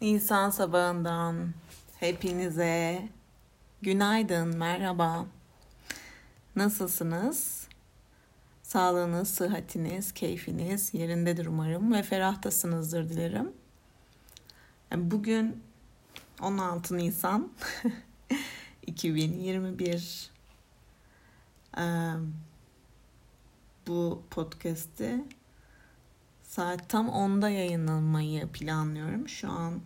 Nisan sabahından hepinize günaydın, merhaba. Nasılsınız? Sağlığınız, sıhhatiniz, keyfiniz yerindedir umarım ve ferahtasınızdır dilerim. Bugün 16 Nisan 2021 bu podcast'i saat tam 10'da yayınlanmayı planlıyorum. Şu an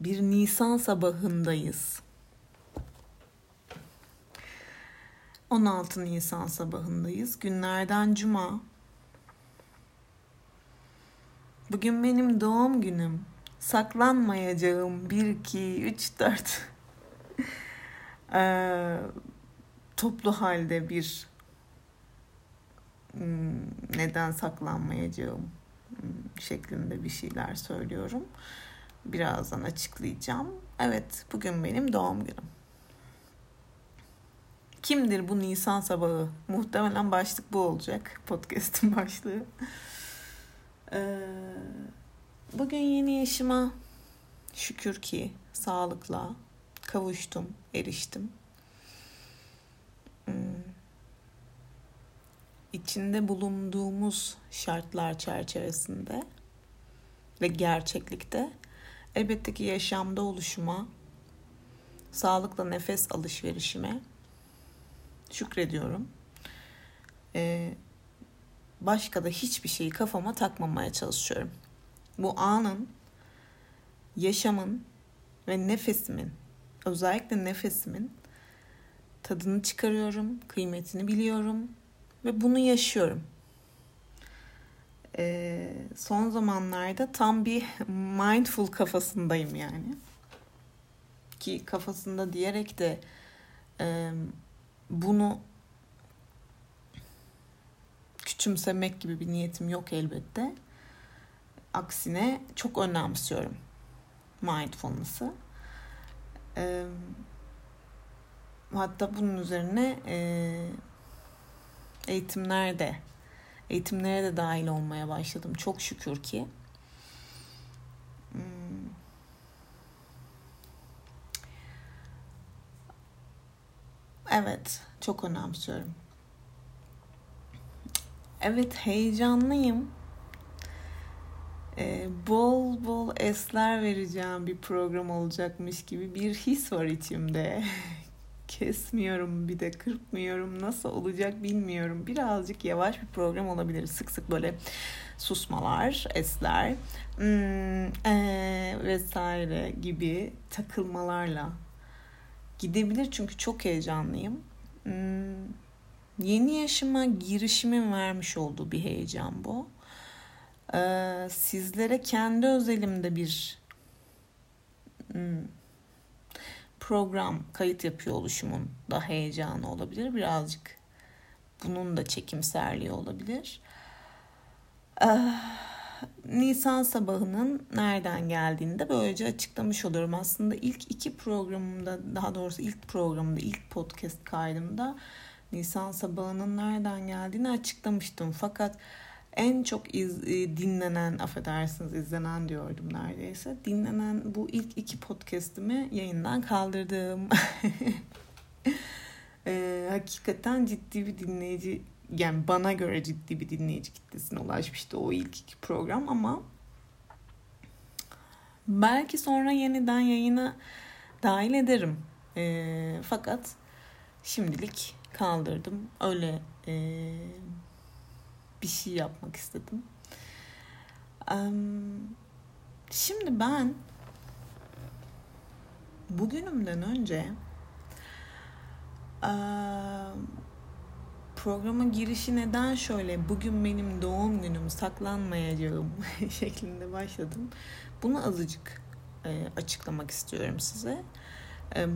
bir Nisan sabahındayız. 16 Nisan sabahındayız. Günlerden cuma. Bugün benim doğum günüm. Saklanmayacağım 1 2 3 4. ee, toplu halde bir neden saklanmayacağım hmm, şeklinde bir şeyler söylüyorum. Birazdan açıklayacağım. Evet, bugün benim doğum günüm. Kimdir bu Nisan sabahı? Muhtemelen başlık bu olacak. Podcast'in başlığı. Ee, bugün yeni yaşıma şükür ki sağlıkla kavuştum, eriştim. İçinde bulunduğumuz şartlar çerçevesinde ve gerçeklikte elbette ki yaşamda oluşuma, sağlıkla nefes alışverişime şükrediyorum. Ee, başka da hiçbir şeyi kafama takmamaya çalışıyorum. Bu anın, yaşamın ve nefesimin, özellikle nefesimin tadını çıkarıyorum, kıymetini biliyorum ve bunu yaşıyorum. Ee, son zamanlarda tam bir mindful kafasındayım yani. Ki kafasında diyerek de e, bunu küçümsemek gibi bir niyetim yok elbette. Aksine çok önemsiyorum mindfulness'ı. Ee, hatta bunun üzerine e, eğitimlerde eğitimlere de dahil olmaya başladım. Çok şükür ki. Hmm. Evet, çok önemsiyorum. Evet, heyecanlıyım. Ee, bol bol esler vereceğim bir program olacakmış gibi bir his var içimde. Kesmiyorum bir de kırpmıyorum. Nasıl olacak bilmiyorum. Birazcık yavaş bir program olabilir. Sık sık böyle susmalar, esler hmm, ee, vesaire gibi takılmalarla gidebilir. Çünkü çok heyecanlıyım. Hmm, yeni yaşıma girişimin vermiş olduğu bir heyecan bu. Ee, sizlere kendi özelimde bir hmm, program kayıt yapıyor oluşumun da heyecanı olabilir. Birazcık bunun da çekimserliği olabilir. Ee, Nisan sabahının nereden geldiğini de böylece açıklamış oluyorum. Aslında ilk iki programımda, daha doğrusu ilk programımda, ilk podcast kaydımda Nisan sabahının nereden geldiğini açıklamıştım. Fakat en çok iz, e, dinlenen, affedersiniz izlenen diyordum neredeyse. Dinlenen bu ilk iki podcast'imi yayından kaldırdım. e, hakikaten ciddi bir dinleyici, yani bana göre ciddi bir dinleyici kitlesine ulaşmıştı o ilk iki program ama belki sonra yeniden yayına dahil ederim. E, fakat şimdilik kaldırdım. Öyle e, bir şey yapmak istedim. Şimdi ben bugünümden önce programa girişi neden şöyle bugün benim doğum günüm saklanmayacağım şeklinde başladım. Bunu azıcık açıklamak istiyorum size.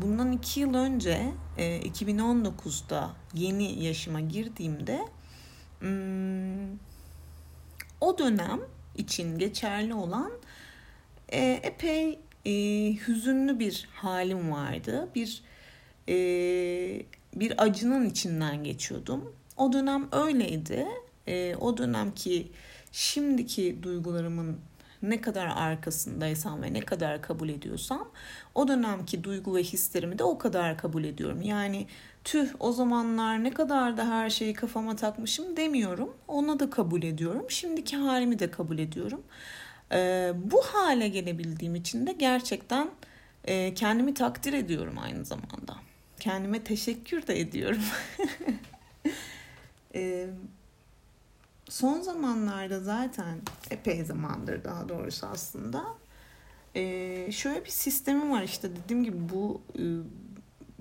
Bundan iki yıl önce 2019'da yeni yaşıma girdiğimde o dönem için geçerli olan e, epey e, hüzünlü bir halim vardı. Bir e, bir acının içinden geçiyordum. O dönem öyleydi. E, o dönemki şimdiki duygularımın ne kadar arkasındaysam ve ne kadar kabul ediyorsam o dönemki duygu ve hislerimi de o kadar kabul ediyorum. Yani tüh o zamanlar ne kadar da her şeyi kafama takmışım demiyorum. Ona da kabul ediyorum. Şimdiki halimi de kabul ediyorum. Ee, bu hale gelebildiğim için de gerçekten e, kendimi takdir ediyorum aynı zamanda. Kendime teşekkür de ediyorum. e, son zamanlarda zaten epey zamandır daha doğrusu aslında e, şöyle bir sistemim var işte dediğim gibi bu e,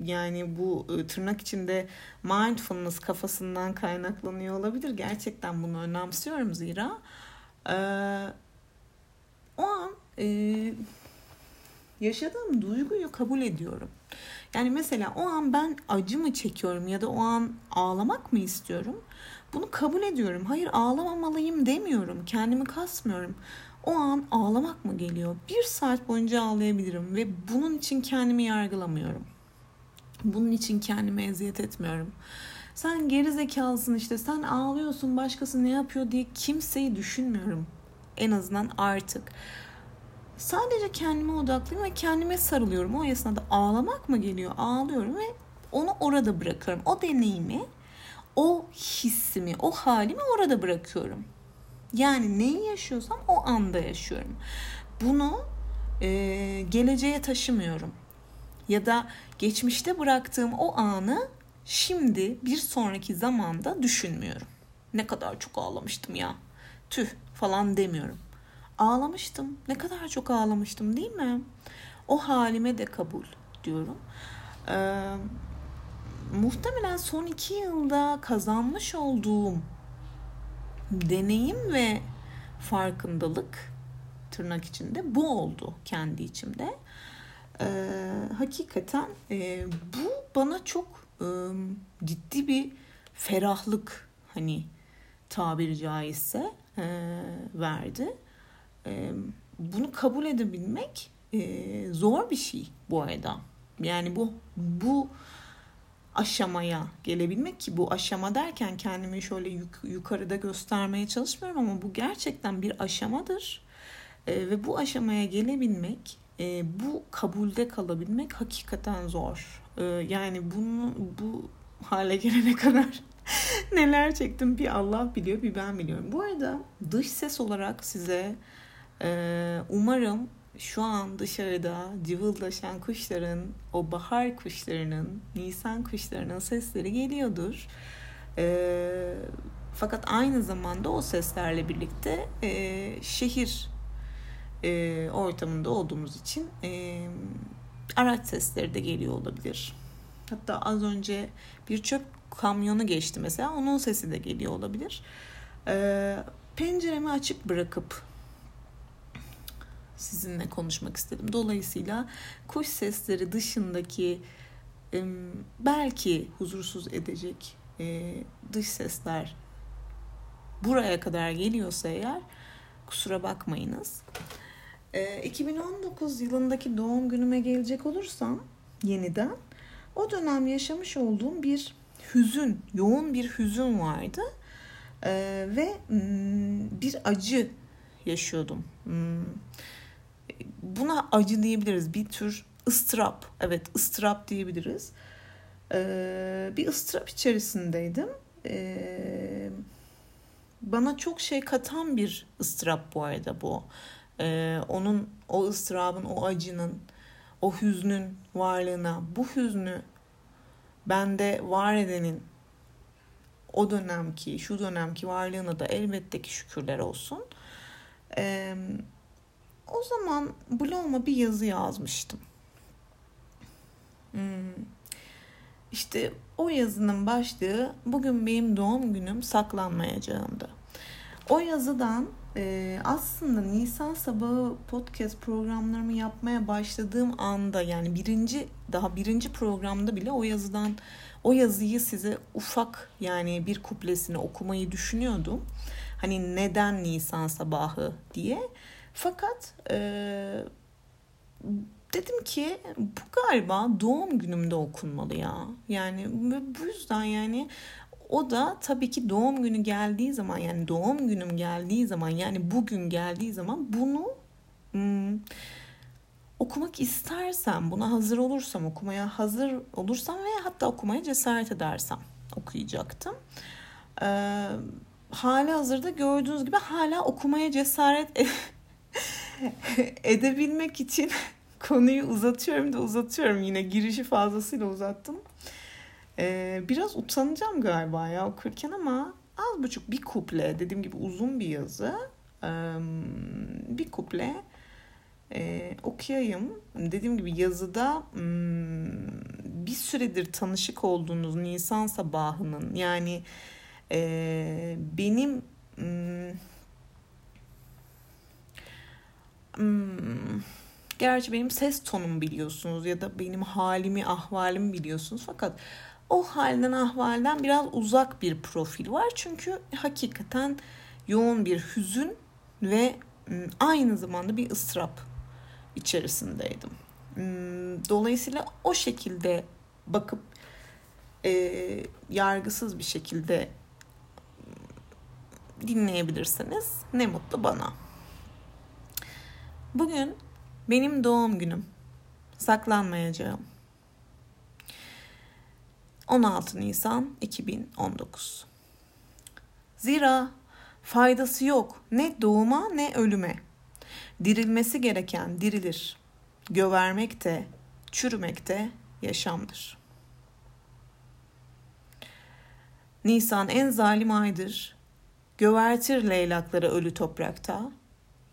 yani bu e, tırnak içinde mindfulness kafasından kaynaklanıyor olabilir. Gerçekten bunu önemsiyorum zira e, o an e, yaşadığım duyguyu kabul ediyorum. Yani mesela o an ben acı mı çekiyorum ya da o an ağlamak mı istiyorum? Bunu kabul ediyorum. Hayır ağlamamalıyım demiyorum. Kendimi kasmıyorum. O an ağlamak mı geliyor? Bir saat boyunca ağlayabilirim ve bunun için kendimi yargılamıyorum. Bunun için kendime eziyet etmiyorum. Sen geri zekalısın işte sen ağlıyorsun başkası ne yapıyor diye kimseyi düşünmüyorum. En azından artık. Sadece kendime odaklıyım ve kendime sarılıyorum. O esnada ağlamak mı geliyor? Ağlıyorum ve onu orada bırakıyorum. O deneyimi, o hissimi, o halimi orada bırakıyorum. Yani neyi yaşıyorsam o anda yaşıyorum. Bunu e, geleceğe taşımıyorum. Ya da geçmişte bıraktığım o anı şimdi bir sonraki zamanda düşünmüyorum. Ne kadar çok ağlamıştım ya. Tüh falan demiyorum. Ağlamıştım. Ne kadar çok ağlamıştım değil mi? O halime de kabul diyorum. Ee, muhtemelen son iki yılda kazanmış olduğum deneyim ve farkındalık tırnak içinde bu oldu kendi içimde. Ee, hakikaten e, bu bana çok e, ciddi bir ferahlık hani tabiri caizse e, verdi. E, bunu kabul edebilmek e, zor bir şey bu arada. Yani bu bu aşamaya gelebilmek ki bu aşama derken kendimi şöyle yuk, yukarıda göstermeye çalışmıyorum ama bu gerçekten bir aşamadır. E, ve bu aşamaya gelebilmek, e, bu kabulde kalabilmek hakikaten zor. E, yani bunu bu hale gelene kadar neler çektim bir Allah biliyor bir ben biliyorum. Bu arada dış ses olarak size e, umarım şu an dışarıda cıvıldaşan kuşların, o bahar kuşlarının, nisan kuşlarının sesleri geliyordur. E, fakat aynı zamanda o seslerle birlikte e, şehir e, ortamında olduğumuz için e, araç sesleri de geliyor olabilir. Hatta az önce bir çöp kamyonu geçti mesela onun sesi de geliyor olabilir. E, penceremi açık bırakıp sizinle konuşmak istedim. Dolayısıyla kuş sesleri dışındaki belki huzursuz edecek e, dış sesler buraya kadar geliyorsa eğer kusura bakmayınız. 2019 yılındaki doğum günüme gelecek olursam yeniden o dönem yaşamış olduğum bir hüzün, yoğun bir hüzün vardı. Ee, ve bir acı yaşıyordum. Hmm buna acı diyebiliriz. Bir tür ıstırap. Evet ıstırap diyebiliriz. Ee, bir ıstırap içerisindeydim. Ee, bana çok şey katan bir ıstırap bu arada bu. Ee, onun o ıstırabın, o acının, o hüznün varlığına, bu hüznü bende var edenin o dönemki, şu dönemki varlığına da elbette ki şükürler olsun. Ee, o zaman bloguma bir yazı yazmıştım. Hmm. İşte o yazının başlığı bugün benim doğum günüm saklanmayacağımdı. O yazıdan e, aslında Nisan sabahı podcast programlarımı yapmaya başladığım anda yani birinci daha birinci programda bile o yazıdan o yazıyı size ufak yani bir kuplesini okumayı düşünüyordum. Hani neden Nisan sabahı diye. Fakat e, dedim ki bu galiba doğum günümde okunmalı ya. Yani bu yüzden yani o da tabii ki doğum günü geldiği zaman yani doğum günüm geldiği zaman yani bugün geldiği zaman bunu hmm, okumak istersem, buna hazır olursam, okumaya hazır olursam veya hatta okumaya cesaret edersem okuyacaktım. Ee, hali hazırda gördüğünüz gibi hala okumaya cesaret edebilmek için konuyu uzatıyorum da uzatıyorum yine girişi fazlasıyla uzattım. Ee, biraz utanacağım galiba ya okurken ama az buçuk bir kuple dediğim gibi uzun bir yazı bir kuple e, okuyayım. Dediğim gibi yazıda hmm, bir süredir tanışık olduğunuz Nisan sabahının yani e, benim hmm, hmm, gerçi benim ses tonumu biliyorsunuz ya da benim halimi ahvalimi biliyorsunuz fakat o halden ahvalden biraz uzak bir profil var çünkü hakikaten yoğun bir hüzün ve aynı zamanda bir ıstırap içerisindeydim. Dolayısıyla o şekilde bakıp e, yargısız bir şekilde dinleyebilirsiniz. Ne mutlu bana. Bugün benim doğum günüm. Saklanmayacağım. 16 Nisan 2019. Zira faydası yok ne doğuma ne ölüme. Dirilmesi gereken dirilir. Gövermek de, çürümek de yaşamdır. Nisan en zalim aydır. Gövertir leylakları ölü toprakta.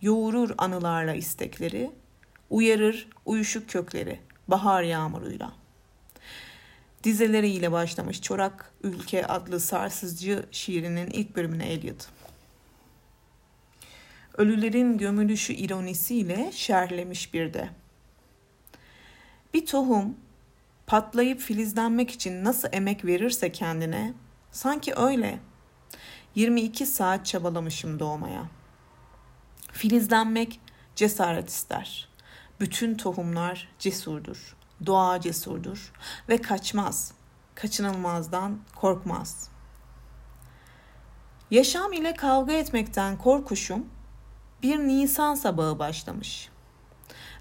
Yoğurur anılarla istekleri. Uyarır uyuşuk kökleri bahar yağmuruyla. Dizeleriyle başlamış Çorak Ülke adlı sarsızcı şiirinin ilk bölümüne Eliot ölülerin gömülüşü ironisiyle şerhlemiş bir de. Bir tohum patlayıp filizlenmek için nasıl emek verirse kendine, sanki öyle. 22 saat çabalamışım doğmaya. Filizlenmek cesaret ister. Bütün tohumlar cesurdur. Doğa cesurdur ve kaçmaz. Kaçınılmazdan korkmaz. Yaşam ile kavga etmekten korkuşum bir Nisan sabahı başlamış.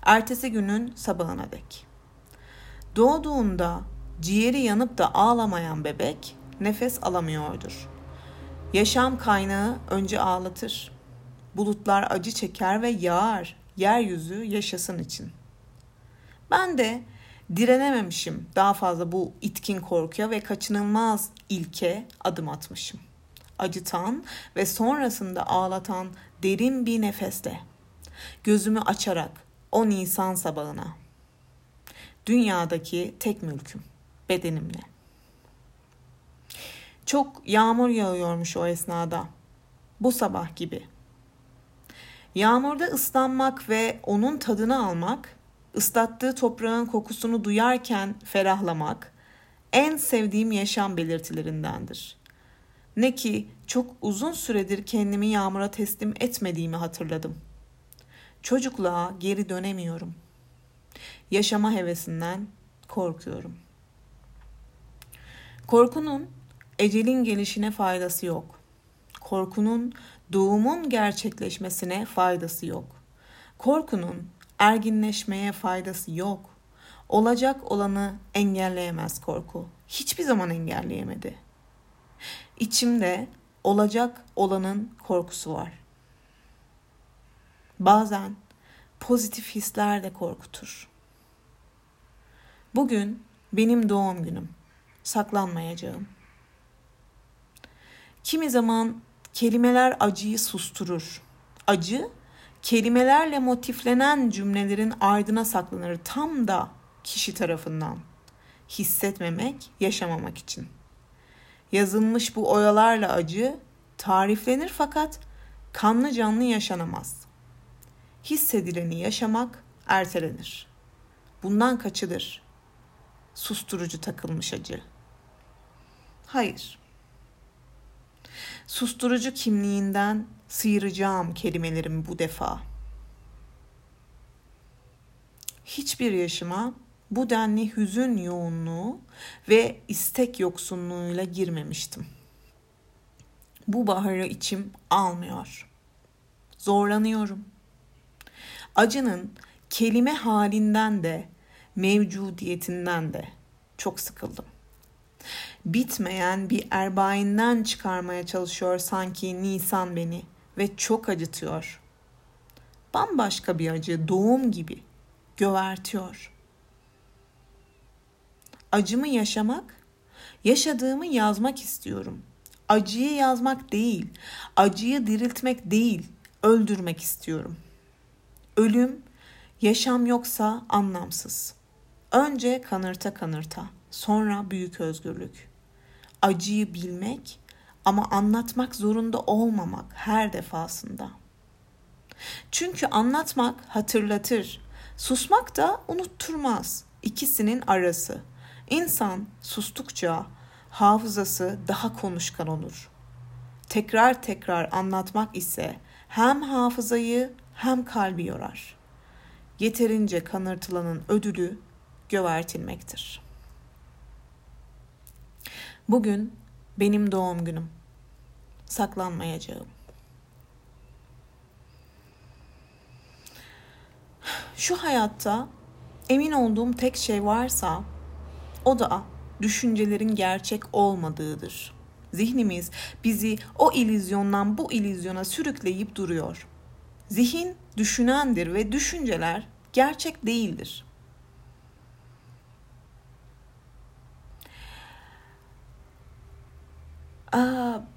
Ertesi günün sabahına dek. Doğduğunda ciğeri yanıp da ağlamayan bebek nefes alamıyordur. Yaşam kaynağı önce ağlatır. Bulutlar acı çeker ve yağar yeryüzü yaşasın için. Ben de direnememişim daha fazla bu itkin korkuya ve kaçınılmaz ilke adım atmışım acıtan ve sonrasında ağlatan derin bir nefesle gözümü açarak o Nisan sabahına dünyadaki tek mülküm bedenimle. Çok yağmur yağıyormuş o esnada. Bu sabah gibi. Yağmurda ıslanmak ve onun tadını almak, ıslattığı toprağın kokusunu duyarken ferahlamak en sevdiğim yaşam belirtilerindendir. Ne ki çok uzun süredir kendimi yağmura teslim etmediğimi hatırladım. Çocukluğa geri dönemiyorum. Yaşama hevesinden korkuyorum. Korkunun ecelin gelişine faydası yok. Korkunun doğumun gerçekleşmesine faydası yok. Korkunun erginleşmeye faydası yok. Olacak olanı engelleyemez korku. Hiçbir zaman engelleyemedi. İçimde olacak olanın korkusu var. Bazen pozitif hisler de korkutur. Bugün benim doğum günüm. Saklanmayacağım. Kimi zaman kelimeler acıyı susturur. Acı kelimelerle motiflenen cümlelerin ardına saklanır tam da kişi tarafından. Hissetmemek, yaşamamak için. Yazılmış bu oyalarla acı tariflenir fakat kanlı canlı yaşanamaz. Hissedileni yaşamak ertelenir. Bundan kaçılır. Susturucu takılmış acı. Hayır. Susturucu kimliğinden sıyıracağım kelimelerimi bu defa. hiçbir yaşıma bu denli hüzün yoğunluğu ve istek yoksunluğuyla girmemiştim. Bu baharı içim almıyor. Zorlanıyorum. Acının kelime halinden de mevcudiyetinden de çok sıkıldım. Bitmeyen bir erbainden çıkarmaya çalışıyor sanki Nisan beni ve çok acıtıyor. Bambaşka bir acı, doğum gibi gövertiyor. Acımı yaşamak, yaşadığımı yazmak istiyorum. Acıyı yazmak değil, acıyı diriltmek değil, öldürmek istiyorum. Ölüm, yaşam yoksa anlamsız. Önce kanırta kanırta, sonra büyük özgürlük. Acıyı bilmek ama anlatmak zorunda olmamak her defasında. Çünkü anlatmak hatırlatır, susmak da unutturmaz. İkisinin arası. İnsan sustukça hafızası daha konuşkan olur. Tekrar tekrar anlatmak ise hem hafızayı hem kalbi yorar. Yeterince kanırtılanın ödülü gövertilmektir. Bugün benim doğum günüm. Saklanmayacağım. Şu hayatta emin olduğum tek şey varsa o da düşüncelerin gerçek olmadığıdır. Zihnimiz bizi o ilizyondan bu ilizyona sürükleyip duruyor. Zihin düşünendir ve düşünceler gerçek değildir.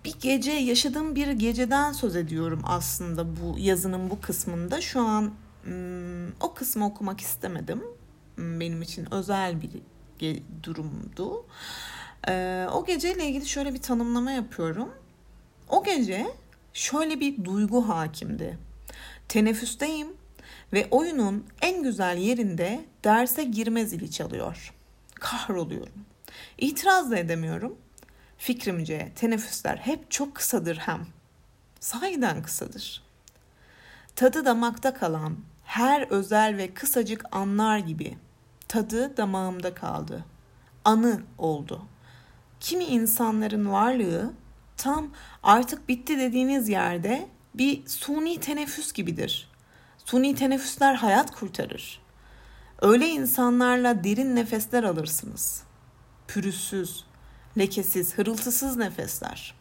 Bir gece yaşadığım bir geceden söz ediyorum aslında bu yazının bu kısmında. Şu an hmm, o kısmı okumak istemedim. Hmm, benim için özel bir durumdu. Ee, o geceyle ilgili şöyle bir tanımlama yapıyorum. O gece şöyle bir duygu hakimdi. Teneffüsteyim ve oyunun en güzel yerinde derse girme zili çalıyor. Kahroluyorum. İtiraz da edemiyorum. Fikrimce teneffüsler hep çok kısadır hem. Sahiden kısadır. Tadı damakta kalan her özel ve kısacık anlar gibi tadı damağımda kaldı. Anı oldu. Kimi insanların varlığı tam artık bitti dediğiniz yerde bir suni teneffüs gibidir. Suni teneffüsler hayat kurtarır. Öyle insanlarla derin nefesler alırsınız. Pürüzsüz, lekesiz, hırıltısız nefesler.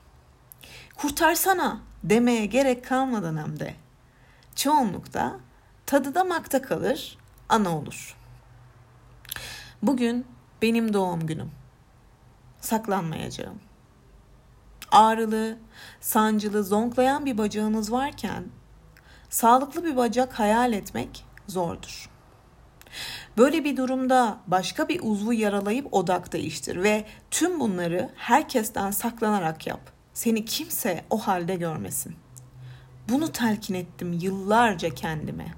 Kurtarsana demeye gerek kalmadan hem de. Çoğunlukta tadı damakta kalır, ana olur. Bugün benim doğum günüm. Saklanmayacağım. Ağrılı, sancılı, zonklayan bir bacağınız varken sağlıklı bir bacak hayal etmek zordur. Böyle bir durumda başka bir uzvu yaralayıp odak değiştir ve tüm bunları herkesten saklanarak yap. Seni kimse o halde görmesin. Bunu telkin ettim yıllarca kendime.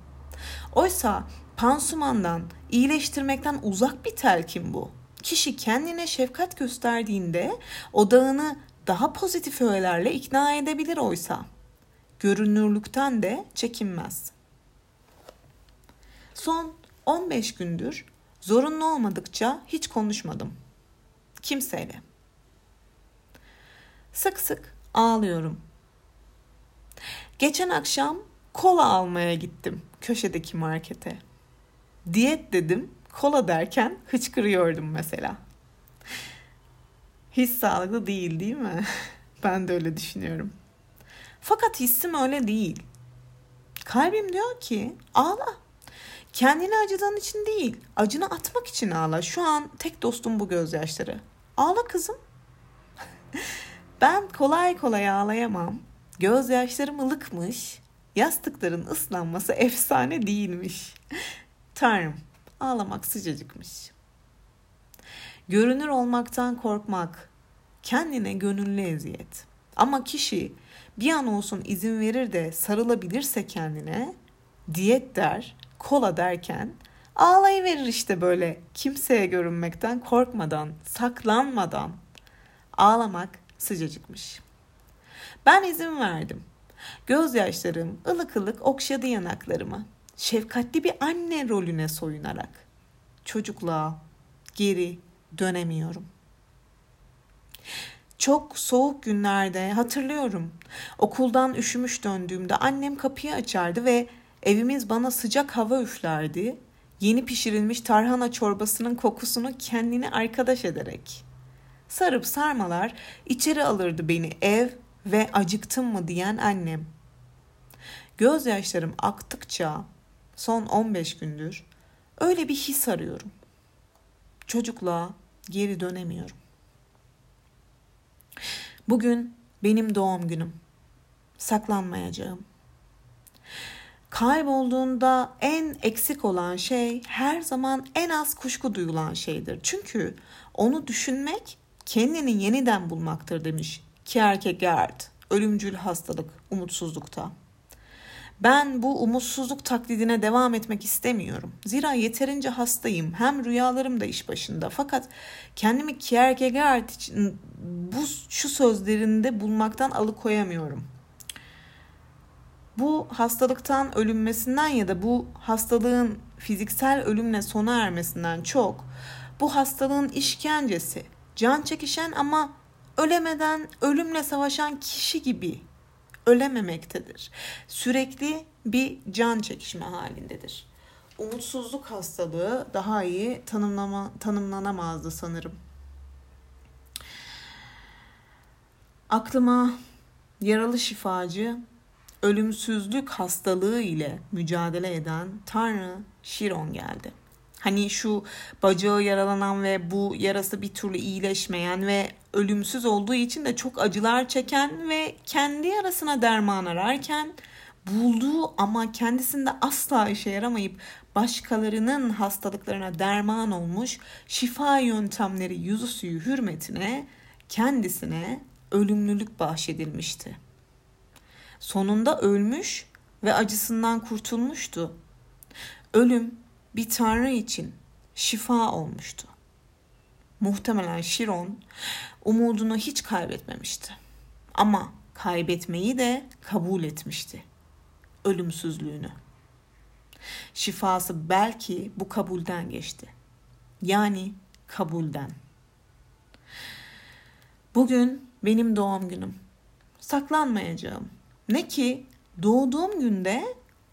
Oysa pansumandan, iyileştirmekten uzak bir telkin bu. Kişi kendine şefkat gösterdiğinde odağını daha pozitif öğelerle ikna edebilir oysa. Görünürlükten de çekinmez. Son 15 gündür zorunlu olmadıkça hiç konuşmadım. Kimseyle. Sık sık ağlıyorum. Geçen akşam kola almaya gittim köşedeki markete. Diyet dedim, kola derken hıçkırıyordum mesela. Hiç sağlıklı değil değil mi? ben de öyle düşünüyorum. Fakat hissim öyle değil. Kalbim diyor ki ağla. Kendini acıdığın için değil, acını atmak için ağla. Şu an tek dostum bu gözyaşları. Ağla kızım. ben kolay kolay ağlayamam. Gözyaşlarım ılıkmış. Yastıkların ıslanması efsane değilmiş. Tanrım, ağlamak sıcacıkmış. Görünür olmaktan korkmak, kendine gönüllü eziyet. Ama kişi bir an olsun izin verir de sarılabilirse kendine, diyet der, kola derken ağlayıverir işte böyle kimseye görünmekten korkmadan, saklanmadan. Ağlamak sıcacıkmış. Ben izin verdim. Gözyaşlarım ılık ılık okşadı yanaklarımı. şefkatli bir anne rolüne soyunarak çocukluğa geri dönemiyorum. Çok soğuk günlerde hatırlıyorum. Okuldan üşümüş döndüğümde annem kapıyı açardı ve evimiz bana sıcak hava üflerdi. Yeni pişirilmiş tarhana çorbasının kokusunu kendine arkadaş ederek. Sarıp sarmalar içeri alırdı beni ev ve acıktım mı diyen annem. Gözyaşlarım aktıkça son 15 gündür öyle bir his arıyorum. Çocukluğa geri dönemiyorum. Bugün benim doğum günüm. Saklanmayacağım. Kaybolduğunda en eksik olan şey her zaman en az kuşku duyulan şeydir. Çünkü onu düşünmek kendini yeniden bulmaktır demiş Kierkegaard. Ölümcül hastalık, umutsuzlukta. Ben bu umutsuzluk taklidine devam etmek istemiyorum. Zira yeterince hastayım. Hem rüyalarım da iş başında. Fakat kendimi Kierkegaard için bu şu sözlerinde bulmaktan alıkoyamıyorum. Bu hastalıktan ölünmesinden ya da bu hastalığın fiziksel ölümle sona ermesinden çok bu hastalığın işkencesi, can çekişen ama ölemeden ölümle savaşan kişi gibi ölememektedir. Sürekli bir can çekişme halindedir. Umutsuzluk hastalığı daha iyi tanımlama, tanımlanamazdı sanırım. Aklıma yaralı şifacı ölümsüzlük hastalığı ile mücadele eden Tanrı Şiron geldi. Hani şu bacağı yaralanan ve bu yarası bir türlü iyileşmeyen ve ölümsüz olduğu için de çok acılar çeken ve kendi yarasına derman ararken bulduğu ama kendisinde asla işe yaramayıp başkalarının hastalıklarına derman olmuş şifa yöntemleri yüzü suyu hürmetine kendisine ölümlülük bahşedilmişti. Sonunda ölmüş ve acısından kurtulmuştu. Ölüm bir tanrı için şifa olmuştu. Muhtemelen Şiron umudunu hiç kaybetmemişti. Ama kaybetmeyi de kabul etmişti. Ölümsüzlüğünü. Şifası belki bu kabulden geçti. Yani kabulden. Bugün benim doğum günüm. Saklanmayacağım. Ne ki doğduğum günde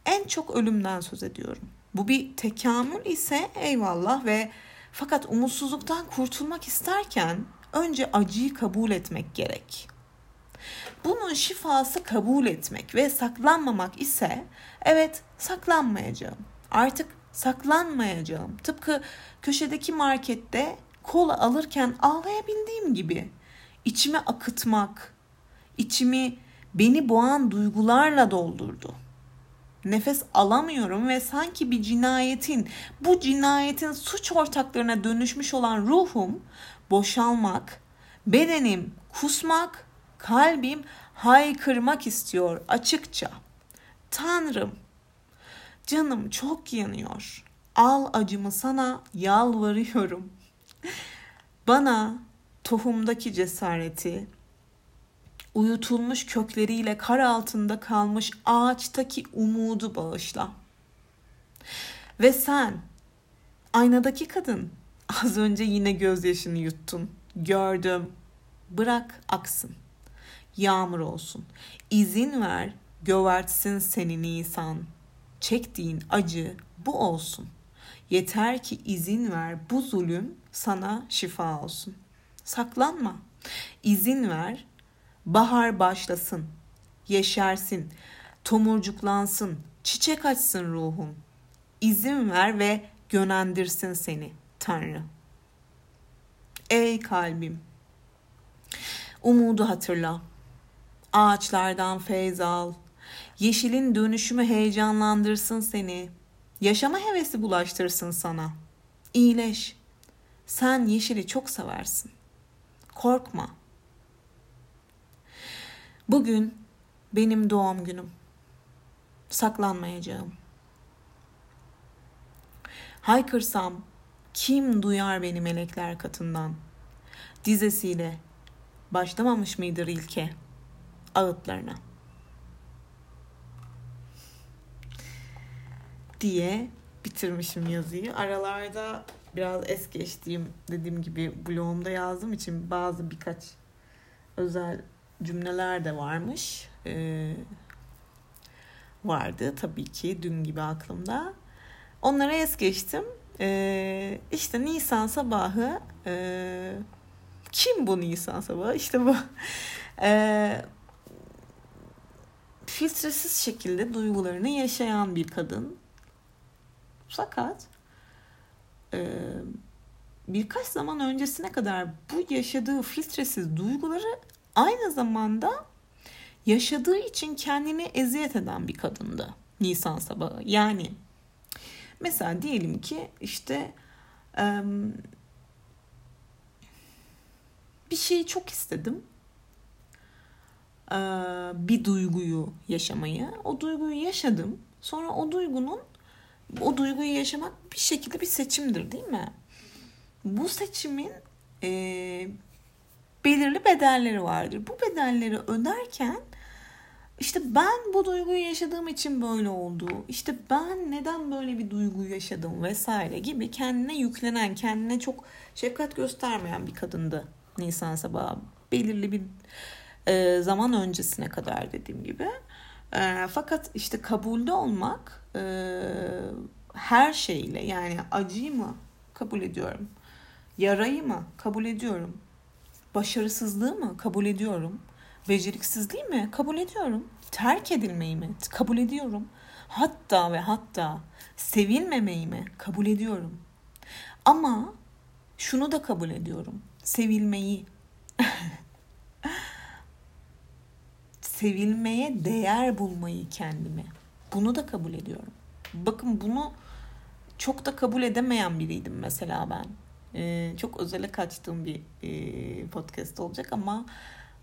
en çok ölümden söz ediyorum. Bu bir tekamül ise eyvallah ve fakat umutsuzluktan kurtulmak isterken önce acıyı kabul etmek gerek. Bunun şifası kabul etmek ve saklanmamak ise evet saklanmayacağım. Artık saklanmayacağım. Tıpkı köşedeki markette kola alırken ağlayabildiğim gibi içime akıtmak, içimi beni boğan duygularla doldurdu. Nefes alamıyorum ve sanki bir cinayetin, bu cinayetin suç ortaklarına dönüşmüş olan ruhum boşalmak, bedenim kusmak, kalbim haykırmak istiyor açıkça. Tanrım, canım çok yanıyor. Al acımı sana yalvarıyorum. Bana tohumdaki cesareti, uyutulmuş kökleriyle kar altında kalmış ağaçtaki umudu bağışla. Ve sen, aynadaki kadın, az önce yine gözyaşını yuttun. Gördüm. Bırak aksın. Yağmur olsun. İzin ver, gövertsin seni Nisan. Çektiğin acı bu olsun. Yeter ki izin ver bu zulüm sana şifa olsun. Saklanma. İzin ver Bahar başlasın, yeşersin, tomurcuklansın, çiçek açsın ruhun. İzin ver ve gönendirsin seni Tanrı. Ey kalbim, umudu hatırla. Ağaçlardan feyz al. Yeşilin dönüşümü heyecanlandırsın seni. Yaşama hevesi bulaştırsın sana. İyileş. Sen yeşili çok seversin. Korkma. Bugün benim doğum günüm. Saklanmayacağım. Haykırsam kim duyar beni melekler katından? Dizesiyle başlamamış mıdır ilke ağıtlarına? diye bitirmişim yazıyı. Aralarda biraz es geçtiğim dediğim gibi blogumda yazdığım için bazı birkaç özel cümleler de varmış. Ee, vardı tabii ki dün gibi aklımda. Onlara es geçtim. Ee, işte Nisan sabahı e, kim bu Nisan sabahı? İşte bu. Ee, filtresiz şekilde duygularını yaşayan bir kadın. Fakat e, birkaç zaman öncesine kadar bu yaşadığı filtresiz duyguları aynı zamanda yaşadığı için kendini eziyet eden bir kadındı Nisan sabahı. Yani mesela diyelim ki işte bir şeyi çok istedim. Bir duyguyu yaşamayı. O duyguyu yaşadım. Sonra o duygunun o duyguyu yaşamak bir şekilde bir seçimdir değil mi? Bu seçimin belirli bedelleri vardır. Bu bedelleri öderken işte ben bu duyguyu yaşadığım için böyle oldu. İşte ben neden böyle bir duyguyu yaşadım vesaire gibi kendine yüklenen, kendine çok şefkat göstermeyen bir kadındı Nisan Sabahı. Belirli bir e, zaman öncesine kadar dediğim gibi. E, fakat işte kabulde olmak e, her şeyle yani acıyı mı kabul ediyorum. Yarayı mı kabul ediyorum. Başarısızlığı mı kabul ediyorum. Beceriksizliği mi kabul ediyorum. Terk edilmeyi mi kabul ediyorum. Hatta ve hatta sevilmemeyi mi kabul ediyorum. Ama şunu da kabul ediyorum. Sevilmeyi sevilmeye değer bulmayı kendime. Bunu da kabul ediyorum. Bakın bunu çok da kabul edemeyen biriydim mesela ben. Ee, çok özele kaçtığım bir e, podcast olacak ama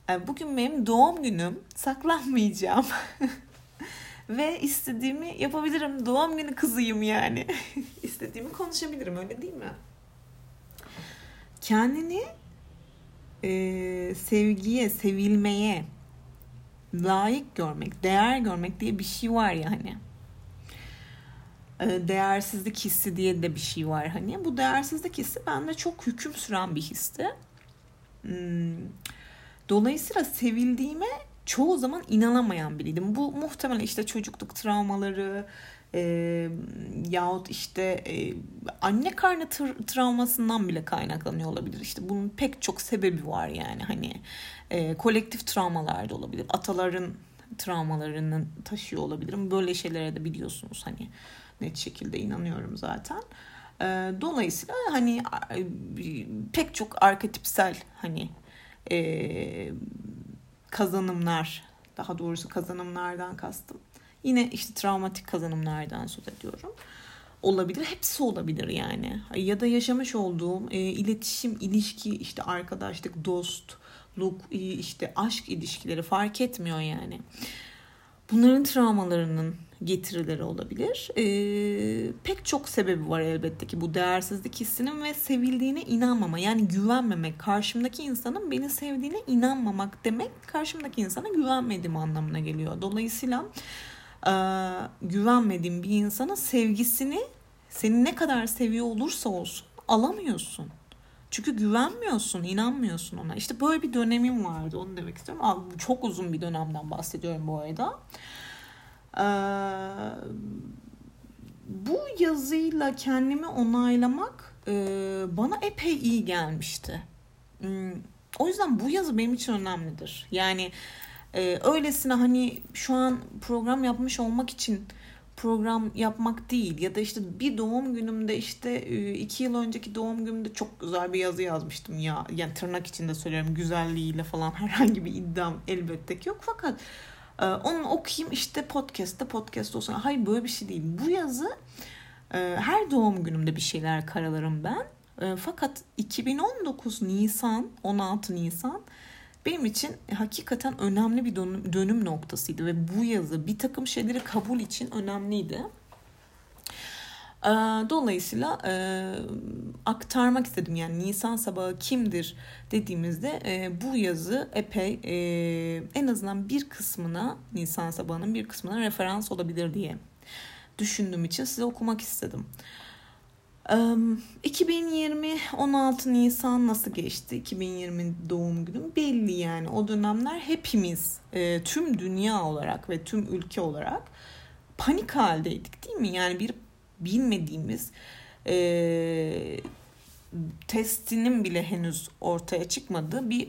e, bugün benim doğum günüm. Saklanmayacağım. Ve istediğimi yapabilirim. Doğum günü kızıyım yani. istediğimi konuşabilirim öyle değil mi? Kendini e, sevgiye, sevilmeye, layık görmek, değer görmek diye bir şey var ya. E, değersizlik hissi diye de bir şey var hani. Bu değersizlik hissi bende çok hüküm süren bir histi. Hmm. Dolayısıyla sevildiğime çoğu zaman inanamayan biriydim. Bu muhtemelen işte çocukluk travmaları e, yahut işte e, anne karnı tra- travmasından bile kaynaklanıyor olabilir. İşte bunun pek çok sebebi var yani hani e, kolektif travmalar da olabilir. Ataların travmalarının taşıyor olabilirim. Böyle şeylere de biliyorsunuz hani net şekilde inanıyorum zaten. E, dolayısıyla hani pek çok arketipsel hani e, kazanımlar daha doğrusu kazanımlardan kastım. Yine işte travmatik kazanımlardan söz ediyorum. Olabilir. Hepsi olabilir yani. Ya da yaşamış olduğum e, iletişim, ilişki, işte arkadaşlık, dostluk, işte aşk ilişkileri fark etmiyor yani. Bunların travmalarının getirileri olabilir. Ee, pek çok sebebi var elbette ki bu değersizlik hissinin ve sevildiğine inanmama. Yani güvenmemek. Karşımdaki insanın beni sevdiğine inanmamak demek karşımdaki insana güvenmediğim anlamına geliyor. Dolayısıyla e, güvenmediğim bir insanın sevgisini seni ne kadar seviyor olursa olsun alamıyorsun. Çünkü güvenmiyorsun, inanmıyorsun ona. İşte böyle bir dönemim vardı. Onu demek istiyorum. Abi, çok uzun bir dönemden bahsediyorum bu arada. Ee, bu yazıyla kendimi onaylamak e, bana epey iyi gelmişti. Hmm, o yüzden bu yazı benim için önemlidir. Yani e, öylesine hani şu an program yapmış olmak için program yapmak değil ya da işte bir doğum günümde işte e, iki yıl önceki doğum günümde çok güzel bir yazı yazmıştım. Ya yani tırnak içinde söylüyorum güzelliğiyle falan herhangi bir iddiam elbette ki yok. Fakat e, onu okuyayım işte podcast'te podcast olsun. Hayır böyle bir şey değil. Bu yazı e, her doğum günümde bir şeyler karalarım ben. Fakat 2019 Nisan 16 Nisan benim için hakikaten önemli bir dönüm, dönüm noktasıydı ve bu yazı bir takım şeyleri kabul için önemliydi. Ee, dolayısıyla e, aktarmak istedim yani Nisan sabahı kimdir dediğimizde e, bu yazı epey e, en azından bir kısmına Nisan sabahının bir kısmına referans olabilir diye düşündüğüm için size okumak istedim. 2020 16 Nisan nasıl geçti? 2020 doğum günüm belli yani. O dönemler hepimiz e, tüm dünya olarak ve tüm ülke olarak panik haldeydik değil mi? Yani bir bilmediğimiz e, testinin bile henüz ortaya çıkmadığı bir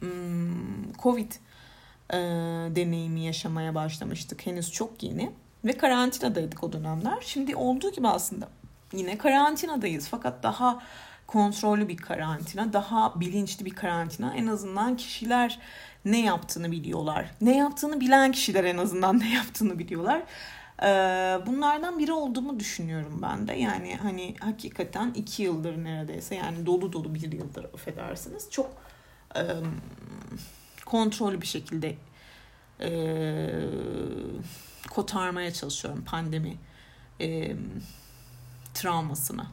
hmm, Covid e, deneyimi yaşamaya başlamıştık. Henüz çok yeni ve karantinadaydık o dönemler. Şimdi olduğu gibi aslında yine karantinadayız fakat daha kontrollü bir karantina, daha bilinçli bir karantina. En azından kişiler ne yaptığını biliyorlar. Ne yaptığını bilen kişiler en azından ne yaptığını biliyorlar. Ee, bunlardan biri olduğumu düşünüyorum ben de. Yani hani hakikaten iki yıldır neredeyse yani dolu dolu bir yıldır affedersiniz. Çok e, kontrollü bir şekilde e, kotarmaya çalışıyorum pandemi e, travmasını.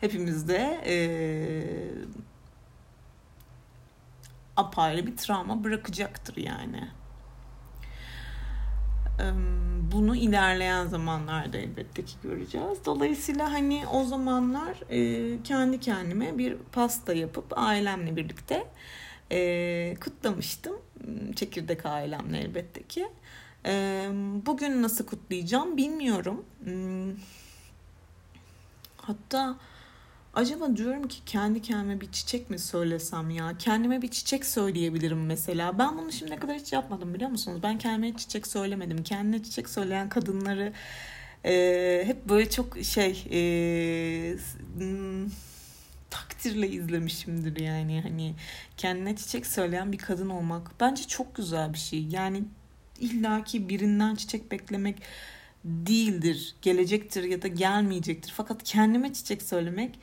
Hepimizde e, apayrı bir travma bırakacaktır yani. Bunu ilerleyen zamanlarda elbette ki göreceğiz. Dolayısıyla hani o zamanlar kendi kendime bir pasta yapıp ailemle birlikte kutlamıştım. Çekirdek ailemle elbette ki. Bugün nasıl kutlayacağım bilmiyorum. Hatta acaba diyorum ki kendi kendime bir çiçek mi söylesem ya? Kendime bir çiçek söyleyebilirim mesela. Ben bunu şimdiye kadar hiç yapmadım biliyor musunuz? Ben kendime çiçek söylemedim. Kendine çiçek söyleyen kadınları e, hep böyle çok şey e, hmm, takdirle izlemişimdir yani. Hani kendine çiçek söyleyen bir kadın olmak bence çok güzel bir şey. Yani illaki birinden çiçek beklemek değildir, gelecektir ya da gelmeyecektir. Fakat kendime çiçek söylemek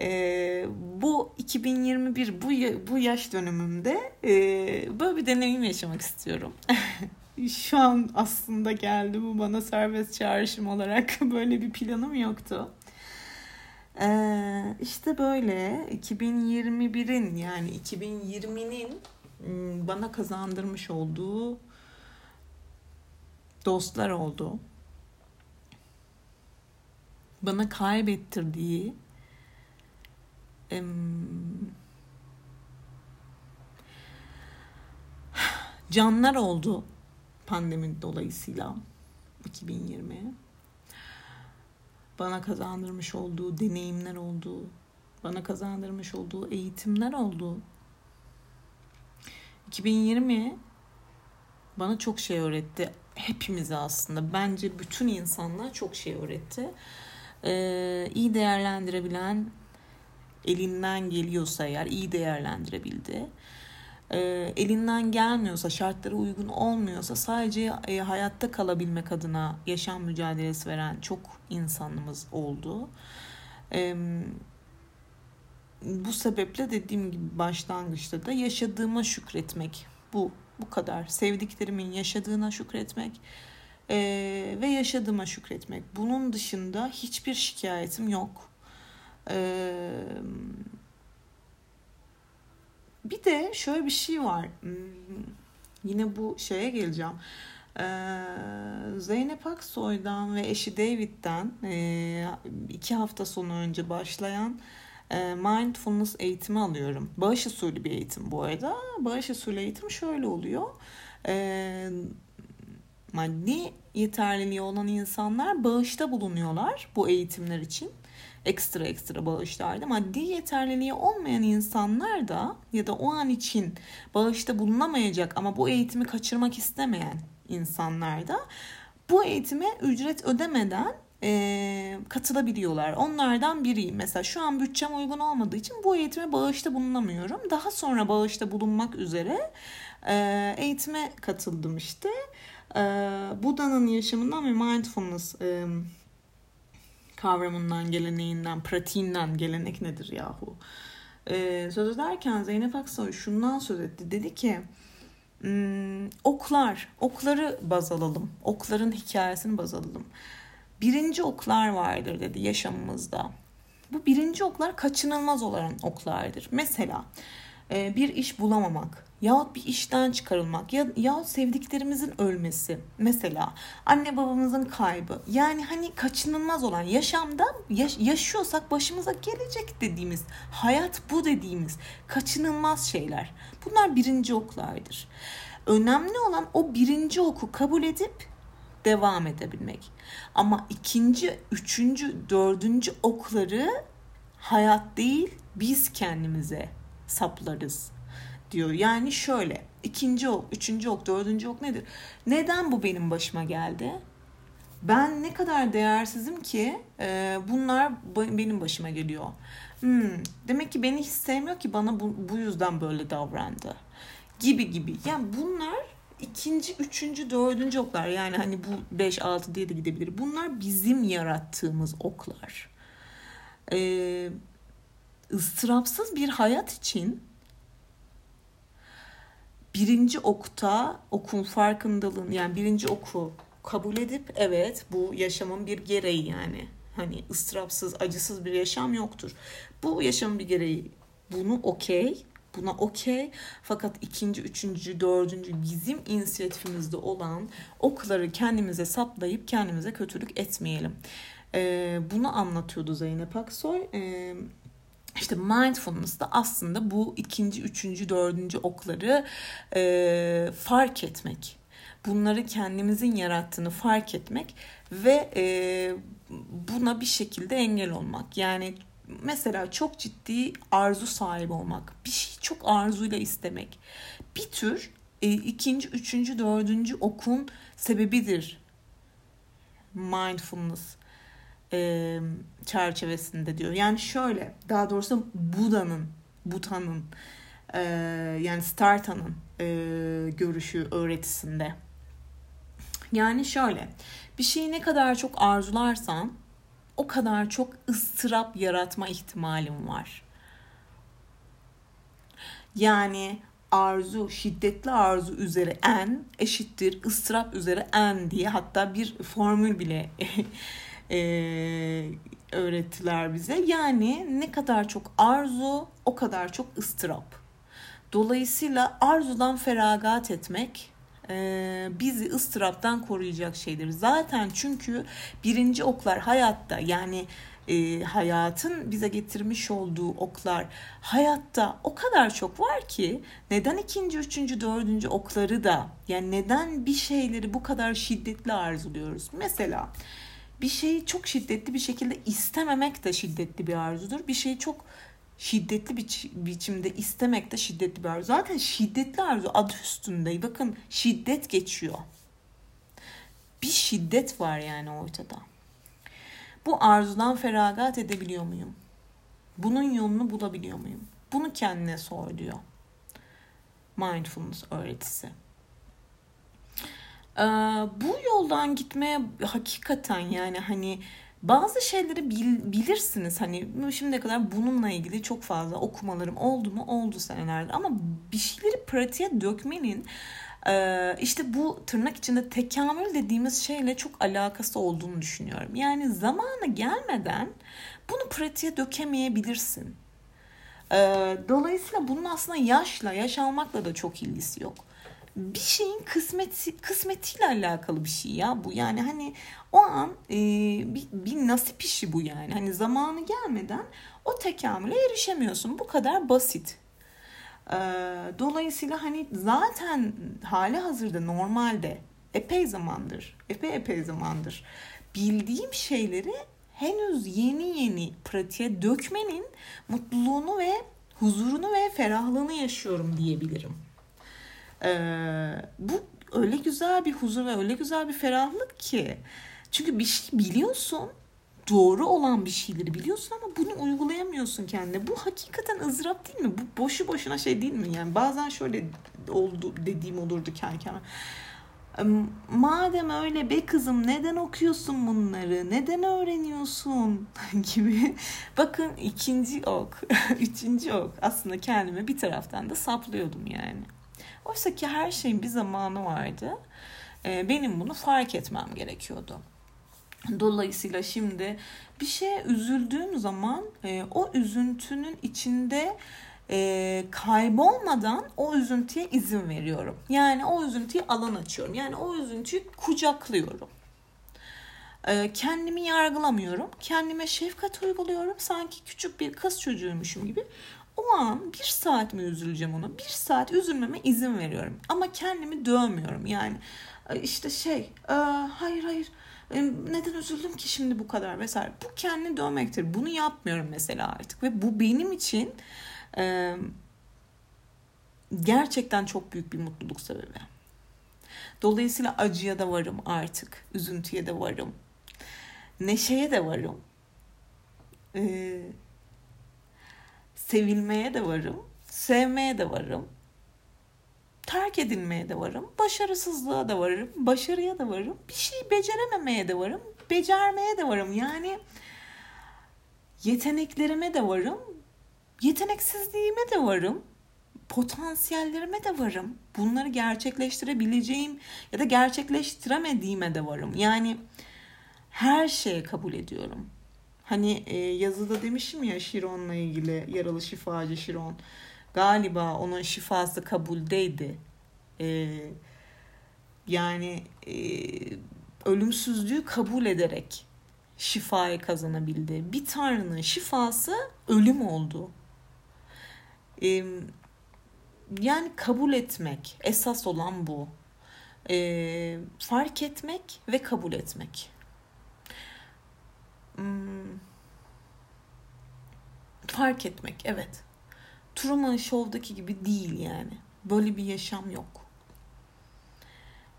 e, bu 2021 bu bu yaş dönemimde e, böyle bir deneyim yaşamak istiyorum. Şu an aslında geldi bu bana serbest çağrışım olarak böyle bir planım yoktu. Ee, işte böyle 2021'in yani 2020'nin ıı, bana kazandırmış olduğu dostlar oldu bana kaybettirdiği canlar oldu pandemi dolayısıyla 2020 bana kazandırmış olduğu deneyimler oldu bana kazandırmış olduğu eğitimler oldu. 2020 bana çok şey öğretti hepimize aslında. Bence bütün insanlar çok şey öğretti e, iyi değerlendirebilen elinden geliyorsa eğer iyi değerlendirebildi. E, elinden gelmiyorsa, şartlara uygun olmuyorsa sadece e, hayatta kalabilmek adına yaşam mücadelesi veren çok insanımız oldu. E, bu sebeple dediğim gibi başlangıçta da yaşadığıma şükretmek bu bu kadar sevdiklerimin yaşadığına şükretmek ee, ve yaşadığıma şükretmek. Bunun dışında hiçbir şikayetim yok. Ee, bir de şöyle bir şey var. Hmm, yine bu şeye geleceğim. Ee, Zeynep Aksoy'dan ve eşi David'den e, iki hafta sonu önce başlayan e, mindfulness eğitimi alıyorum. Bağış usulü bir eğitim bu arada. Bağış usulü eğitim şöyle oluyor. E, maddi yeterliliği olan insanlar bağışta bulunuyorlar bu eğitimler için. Ekstra ekstra bağışlarda. Maddi yeterliliği olmayan insanlar da ya da o an için bağışta bulunamayacak ama bu eğitimi kaçırmak istemeyen insanlar da bu eğitime ücret ödemeden e, katılabiliyorlar. Onlardan biriyim. Mesela şu an bütçem uygun olmadığı için bu eğitime bağışta bulunamıyorum. Daha sonra bağışta bulunmak üzere e, eğitime katıldım işte. E, Buda'nın yaşamından ve mindfulness e, kavramından, geleneğinden, pratiğinden gelenek nedir yahu? E, söz ederken Zeynep Aksoy şundan söz etti. Dedi ki hmm, oklar, okları baz alalım. Okların hikayesini baz alalım. Birinci oklar vardır dedi yaşamımızda. Bu birinci oklar kaçınılmaz olan oklardır. Mesela bir iş bulamamak, yahut bir işten çıkarılmak ya yahut sevdiklerimizin ölmesi. Mesela anne babamızın kaybı. Yani hani kaçınılmaz olan yaşamda yaş- yaşıyorsak başımıza gelecek dediğimiz hayat bu dediğimiz kaçınılmaz şeyler. Bunlar birinci oklardır. Önemli olan o birinci oku kabul edip devam edebilmek. Ama ikinci üçüncü dördüncü okları hayat değil biz kendimize saplarız diyor. Yani şöyle ikinci ok, üçüncü ok, dördüncü ok nedir? Neden bu benim başıma geldi? Ben ne kadar değersizim ki e, bunlar benim başıma geliyor. Hmm, demek ki beni hiç sevmiyor ki bana bu, bu yüzden böyle davrandı. Gibi gibi. Yani bunlar ikinci, üçüncü, dördüncü oklar. Yani hani bu beş, altı diye de gidebilir. Bunlar bizim yarattığımız oklar. Ee, ıstırapsız bir hayat için birinci okta okun farkındalığını yani birinci oku kabul edip evet bu yaşamın bir gereği yani. Hani ıstırapsız, acısız bir yaşam yoktur. Bu yaşamın bir gereği. Bunu okey, buna okey. Fakat ikinci, üçüncü, dördüncü bizim inisiyatifimizde olan okları kendimize saplayıp kendimize kötülük etmeyelim. Ee, bunu anlatıyordu Zeynep Aksoy. Ee, işte mindfulness da aslında bu ikinci, üçüncü, dördüncü okları e, fark etmek. Bunları kendimizin yarattığını fark etmek ve e, buna bir şekilde engel olmak. Yani mesela çok ciddi arzu sahibi olmak. Bir şey çok arzuyla istemek. Bir tür e, ikinci, üçüncü, dördüncü okun sebebidir mindfulness e, çerçevesinde diyor. Yani şöyle daha doğrusu Buda'nın, Buta'nın e, yani Starta'nın e, görüşü öğretisinde. Yani şöyle bir şeyi ne kadar çok arzularsan o kadar çok ıstırap yaratma ihtimalim var. Yani arzu, şiddetli arzu üzeri n eşittir ıstırap üzeri n diye hatta bir formül bile e, öğrettiler bize. Yani ne kadar çok arzu o kadar çok ıstırap. Dolayısıyla arzudan feragat etmek e, bizi ıstıraptan koruyacak şeydir. Zaten çünkü birinci oklar hayatta yani e, hayatın bize getirmiş olduğu oklar hayatta o kadar çok var ki neden ikinci, üçüncü, dördüncü okları da yani neden bir şeyleri bu kadar şiddetli arzuluyoruz? Mesela bir şeyi çok şiddetli bir şekilde istememek de şiddetli bir arzudur. Bir şeyi çok şiddetli bir biçimde istemek de şiddetli bir arzu. Zaten şiddetli arzu adı üstünde. Bakın şiddet geçiyor. Bir şiddet var yani ortada. Bu arzudan feragat edebiliyor muyum? Bunun yolunu bulabiliyor muyum? Bunu kendine sor diyor. Mindfulness öğretisi. Ee, bu yoldan gitmeye hakikaten yani hani bazı şeyleri bil, bilirsiniz hani şimdiye kadar bununla ilgili çok fazla okumalarım oldu mu oldu senelerde ama bir şeyleri pratiğe dökmenin e, işte bu tırnak içinde tekamül dediğimiz şeyle çok alakası olduğunu düşünüyorum. Yani zamanı gelmeden bunu pratiğe dökemeyebilirsin. E, dolayısıyla bunun aslında yaşla, yaş almakla da çok ilgisi yok bir şeyin kısmeti kısmetiyle alakalı bir şey ya bu. Yani hani o an e, bir, bir nasip işi bu yani. Hani zamanı gelmeden o tekamüle erişemiyorsun. Bu kadar basit. E, dolayısıyla hani zaten hali hazırda normalde epey zamandır epey epey zamandır bildiğim şeyleri henüz yeni yeni pratiğe dökmenin mutluluğunu ve huzurunu ve ferahlığını yaşıyorum diyebilirim. Ee, bu öyle güzel bir huzur ve öyle güzel bir ferahlık ki. Çünkü bir şey biliyorsun doğru olan bir şeyleri biliyorsun ama bunu uygulayamıyorsun kendine. Bu hakikaten ızdırap değil mi? Bu boşu boşuna şey değil mi? Yani bazen şöyle oldu dediğim olurdu kendi kendime. Madem öyle be kızım neden okuyorsun bunları? Neden öğreniyorsun? gibi. Bakın ikinci ok, üçüncü ok. Aslında kendime bir taraftan da saplıyordum yani. Oysa ki her şeyin bir zamanı vardı. Ee, benim bunu fark etmem gerekiyordu. Dolayısıyla şimdi bir şeye üzüldüğüm zaman e, o üzüntünün içinde e, kaybolmadan o üzüntüye izin veriyorum. Yani o üzüntüye alan açıyorum. Yani o üzüntüyü kucaklıyorum. E, kendimi yargılamıyorum. Kendime şefkat uyguluyorum. Sanki küçük bir kız çocuğuymuşum gibi. O an bir saat mi üzüleceğim ona? Bir saat üzülmeme izin veriyorum. Ama kendimi dövmüyorum. Yani e, işte şey, e, hayır hayır e, neden üzüldüm ki şimdi bu kadar vesaire. Bu kendini dövmektir. Bunu yapmıyorum mesela artık ve bu benim için gerçekten çok büyük bir mutluluk sebebi. Dolayısıyla acıya da varım artık, üzüntüye de varım, neşeye de varım, e, sevilmeye de varım, sevmeye de varım, terk edilmeye de varım, başarısızlığa da varım, başarıya da varım, bir şey becerememeye de varım, becermeye de varım. Yani yeteneklerime de varım, yeteneksizliğime de varım, potansiyellerime de varım. Bunları gerçekleştirebileceğim ya da gerçekleştiremediğime de varım. Yani her şeye kabul ediyorum. Hani e, yazıda demişim ya Şiron'la ilgili yaralı şifacı Şiron. Galiba onun şifası kabuldeydi. E, yani e, ölümsüzlüğü kabul ederek şifayı kazanabildi. Bir tanrının şifası ölüm oldu. E, yani kabul etmek esas olan bu. E, fark etmek ve kabul etmek. Hmm, fark etmek evet. Truman Show'daki gibi değil yani. Böyle bir yaşam yok.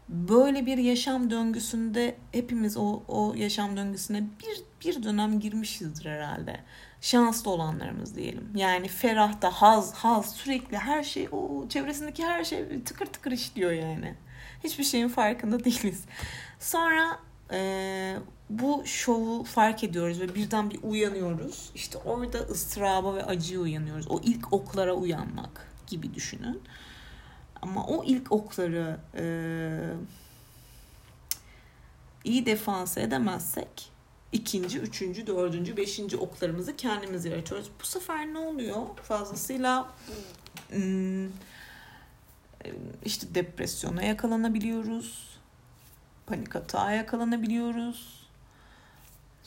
Böyle bir yaşam döngüsünde hepimiz o, o yaşam döngüsüne bir, bir dönem girmişizdir herhalde. Şanslı olanlarımız diyelim. Yani ferahta haz, haz sürekli her şey, o çevresindeki her şey tıkır tıkır işliyor yani. Hiçbir şeyin farkında değiliz. Sonra e, bu şovu fark ediyoruz ve birden bir uyanıyoruz. İşte orada ıstıraba ve acıya uyanıyoruz. O ilk oklara uyanmak gibi düşünün. Ama o ilk okları e, iyi defans edemezsek ikinci, üçüncü, dördüncü, beşinci oklarımızı kendimiz yaratıyoruz. Bu sefer ne oluyor? Fazlasıyla hmm, işte depresyona yakalanabiliyoruz. Panik atağa yakalanabiliyoruz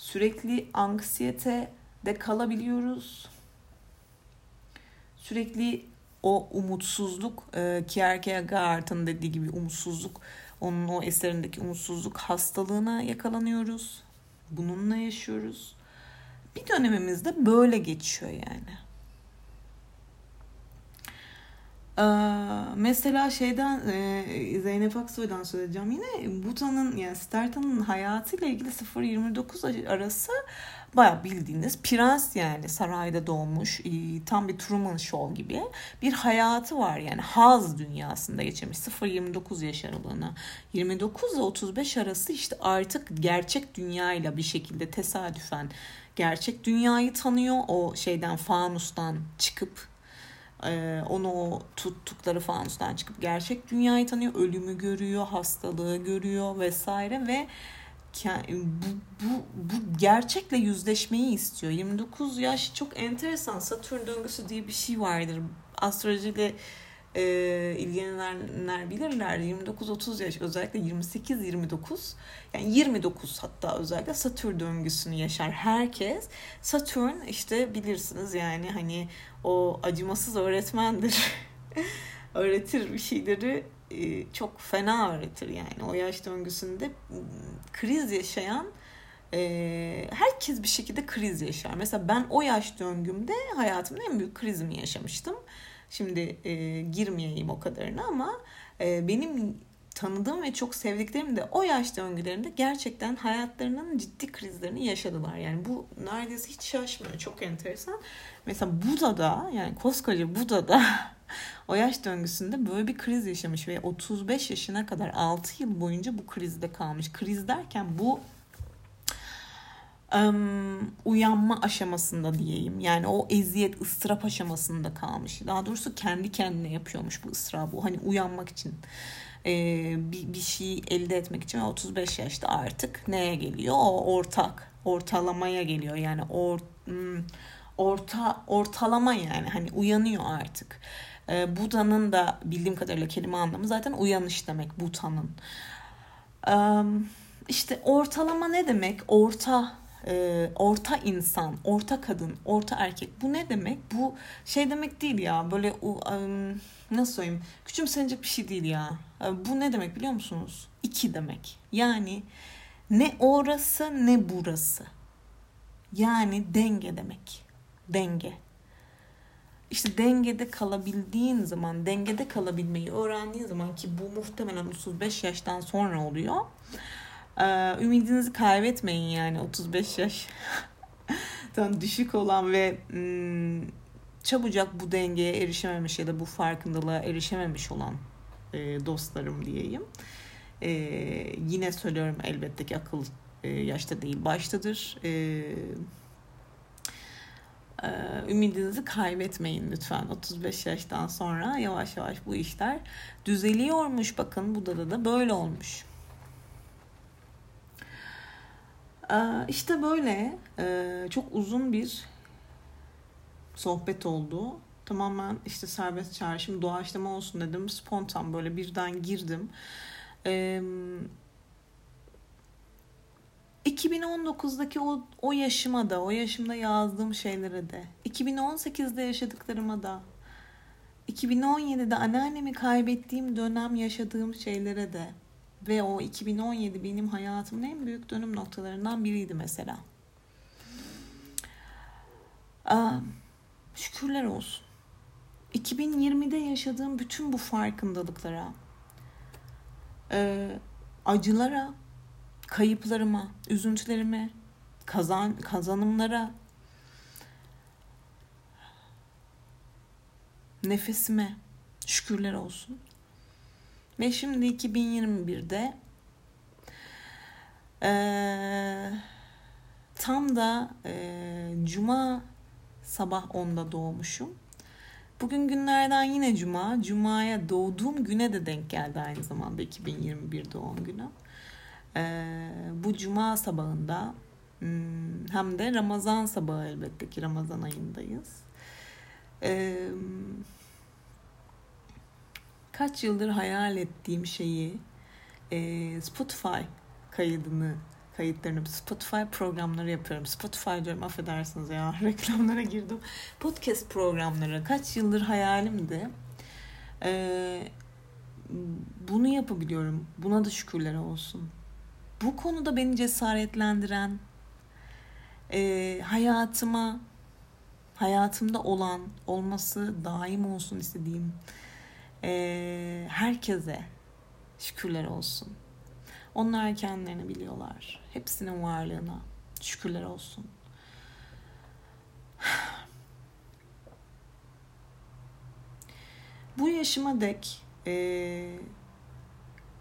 Sürekli anksiyete de kalabiliyoruz. Sürekli o umutsuzluk e, Kierkegaard'ın dediği gibi umutsuzluk onun o eserindeki umutsuzluk hastalığına yakalanıyoruz. Bununla yaşıyoruz. Bir dönemimizde böyle geçiyor yani. Ee, mesela şeyden e, Zeynep Aksoy'dan söyleyeceğim yine Buta'nın yani Sterta'nın hayatıyla ilgili 0-29 arası baya bildiğiniz prens yani sarayda doğmuş e, tam bir Truman Show gibi bir hayatı var yani. Haz dünyasında geçirmiş 0-29 yaş aralığına 29 ile 35 arası işte artık gerçek dünyayla bir şekilde tesadüfen gerçek dünyayı tanıyor. O şeyden fanustan çıkıp ee, onu o tuttukları fanustan çıkıp gerçek dünyayı tanıyor, ölümü görüyor, hastalığı görüyor vesaire ve bu, bu, bu gerçekle yüzleşmeyi istiyor. 29 yaş çok enteresan. Satürn döngüsü diye bir şey vardır. Astrolojiyle e, ilgilenenler bilirler. 29-30 yaş özellikle 28-29 yani 29 hatta özellikle Satürn döngüsünü yaşar herkes. Satürn işte bilirsiniz yani hani o acımasız öğretmendir. Öğretir bir şeyleri e, çok fena öğretir yani. O yaş döngüsünde kriz yaşayan e, herkes bir şekilde kriz yaşar. Mesela ben o yaş döngümde hayatımda en büyük krizimi yaşamıştım. Şimdi e, girmeyeyim o kadarına ama e, benim tanıdığım ve çok sevdiklerim de o yaş döngülerinde gerçekten hayatlarının ciddi krizlerini yaşadılar. Yani bu neredeyse hiç şaşmıyor. Çok enteresan. Mesela Buda'da yani koskoca Buda'da o yaş döngüsünde böyle bir kriz yaşamış ve 35 yaşına kadar 6 yıl boyunca bu krizde kalmış. Kriz derken bu um, uyanma aşamasında diyeyim. Yani o eziyet, ıstırap aşamasında kalmış. Daha doğrusu kendi kendine yapıyormuş bu ıstırabı. Hani uyanmak için e, bir, bir şey elde etmek için 35 yaşta artık neye geliyor? O ortak, ortalamaya geliyor. Yani or, hmm, orta ortalama yani hani uyanıyor artık. E, Buda'nın da bildiğim kadarıyla kelime anlamı zaten uyanış demek Buda'nın. E, işte ortalama ne demek? Orta e, orta insan, orta kadın, orta erkek. Bu ne demek? Bu şey demek değil ya. Böyle um, nasıl söyleyeyim? Küçümsenecek bir şey değil ya. E, bu ne demek biliyor musunuz? İki demek. Yani ne orası ne burası. Yani denge demek. Denge. İşte dengede kalabildiğin zaman, dengede kalabilmeyi öğrendiğin zaman ki bu muhtemelen 35 yaştan sonra oluyor. Ee, ümidinizi kaybetmeyin yani 35 yaş. düşük olan ve hmm, çabucak bu dengeye erişememiş ya da bu farkındalığa erişememiş olan e, dostlarım diyeyim. E, yine söylüyorum elbette ki akıl e, yaşta değil baştadır. Ümidinizi kaybetmeyin lütfen. 35 yaştan sonra yavaş yavaş bu işler düzeliyormuş. Bakın bu da da böyle olmuş. E, işte böyle e, çok uzun bir sohbet oldu. Tamamen işte serbest çağrışım, doğaçlama olsun dedim. Spontan böyle birden girdim. Ee, 2019'daki o, o yaşıma da, o yaşımda yazdığım şeylere de, 2018'de yaşadıklarıma da, 2017'de anneannemi kaybettiğim dönem yaşadığım şeylere de ve o 2017 benim hayatımın en büyük dönüm noktalarından biriydi mesela. Aa, şükürler olsun. 2020'de yaşadığım bütün bu farkındalıklara, acılara, kayıplarıma, üzüntülerime, kazan kazanımlara, nefesime şükürler olsun. Ve şimdi 2021'de e, tam da e, Cuma sabah 10'da doğmuşum. Bugün günlerden yine Cuma. Cuma'ya doğduğum güne de denk geldi aynı zamanda 2021 doğum günü. Ee, bu Cuma sabahında hmm, hem de Ramazan sabahı elbette ki Ramazan ayındayız. Ee, kaç yıldır hayal ettiğim şeyi e, Spotify kaydını kayıtlarını Spotify programları yapıyorum. Spotify diyorum affedersiniz ya reklamlara girdim. Podcast programları kaç yıldır hayalimdi. Ee, bunu yapabiliyorum. Buna da şükürler olsun. Bu konuda beni cesaretlendiren e, hayatıma hayatımda olan olması daim olsun istediğim e, herkese şükürler olsun. Onlar kendilerini biliyorlar. Hepsinin varlığına şükürler olsun. Bu yaşıma dek e,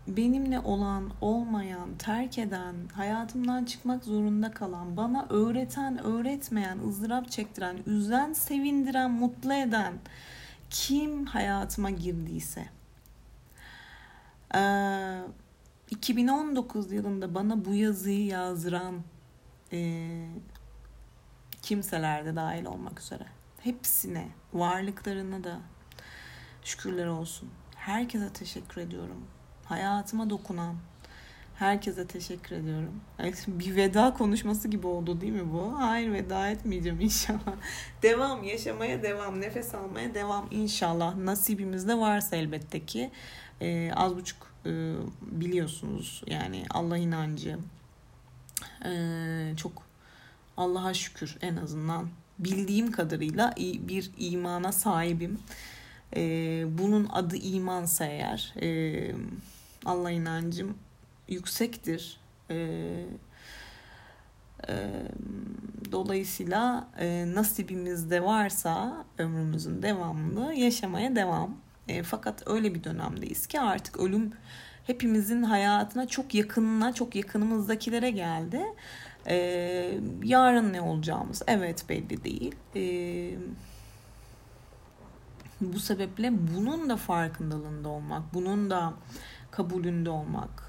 benimle olan, olmayan, terk eden, hayatımdan çıkmak zorunda kalan, bana öğreten, öğretmeyen, ızdırap çektiren, üzen, sevindiren, mutlu eden kim hayatıma girdiyse. Ee, 2019 yılında bana bu yazıyı yazdıran e, kimseler de dahil olmak üzere hepsine, varlıklarına da şükürler olsun. Herkese teşekkür ediyorum. Hayatıma dokunan herkese teşekkür ediyorum. Bir veda konuşması gibi oldu değil mi bu? Hayır veda etmeyeceğim inşallah. devam, yaşamaya devam, nefes almaya devam inşallah. Nasibimizde varsa elbette ki. Ee, az buçuk e, biliyorsunuz yani Allah inancı e, çok Allah'a şükür en azından bildiğim kadarıyla bir imana sahibim. E, bunun adı imansa eğer e, Allah inancım yüksektir. E, e, dolayısıyla e, nasibimizde varsa ömrümüzün devamını yaşamaya devam. E, fakat öyle bir dönemdeyiz ki artık ölüm hepimizin hayatına çok yakınına, çok yakınımızdakilere geldi. E, yarın ne olacağımız evet belli değil. E, bu sebeple bunun da farkındalığında olmak, bunun da kabulünde olmak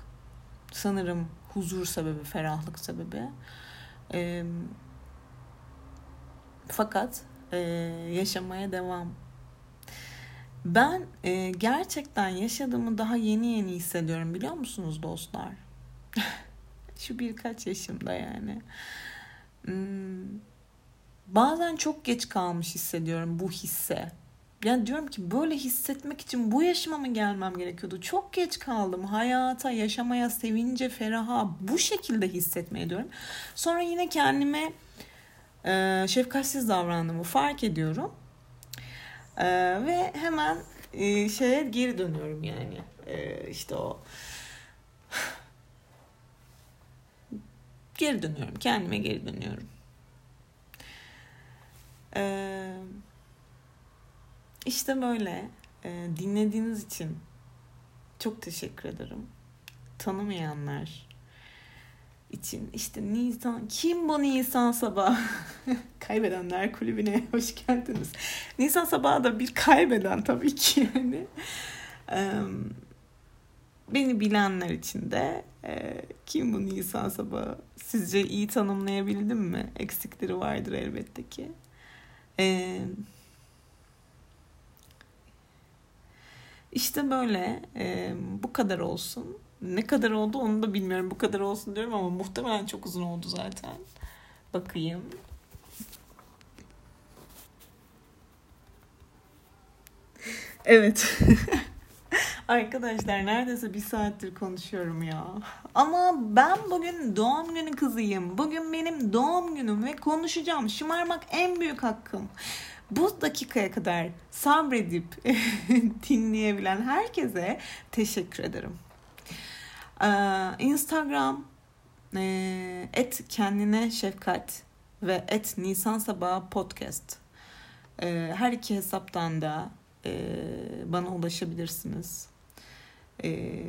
sanırım huzur sebebi, ferahlık sebebi. Ee, Fakat e, yaşamaya devam. Ben e, gerçekten yaşadığımı daha yeni yeni hissediyorum biliyor musunuz dostlar? Şu birkaç yaşımda yani. Hmm, bazen çok geç kalmış hissediyorum bu hisse. Yani diyorum ki böyle hissetmek için bu yaşıma mı gelmem gerekiyordu? Çok geç kaldım. Hayata, yaşamaya, sevince, feraha bu şekilde hissetmeye diyorum. Sonra yine kendime e, şefkatsiz davrandığımı fark ediyorum. E, ve hemen e, şeye geri dönüyorum yani. E, işte o geri dönüyorum. Kendime geri dönüyorum. Eee işte böyle e, dinlediğiniz için çok teşekkür ederim. Tanımayanlar için işte Nisan kim bu Nisan sabah kaybedenler kulübüne hoş geldiniz. Nisan sabahı da bir kaybeden tabii ki yani. E, beni bilenler için de e, kim bu Nisan sabahı sizce iyi tanımlayabildim mi? Eksikleri vardır elbette ki. Eee İşte böyle e, bu kadar olsun. Ne kadar oldu onu da bilmiyorum. Bu kadar olsun diyorum ama muhtemelen çok uzun oldu zaten. Bakayım. Evet. Arkadaşlar neredeyse bir saattir konuşuyorum ya. Ama ben bugün doğum günü kızıyım. Bugün benim doğum günüm ve konuşacağım. Şımarmak en büyük hakkım bu dakikaya kadar sabredip dinleyebilen herkese teşekkür ederim. Ee, Instagram e, et kendine şefkat ve et Nisan Sabahı podcast. Ee, her iki hesaptan da e, bana ulaşabilirsiniz. Ee,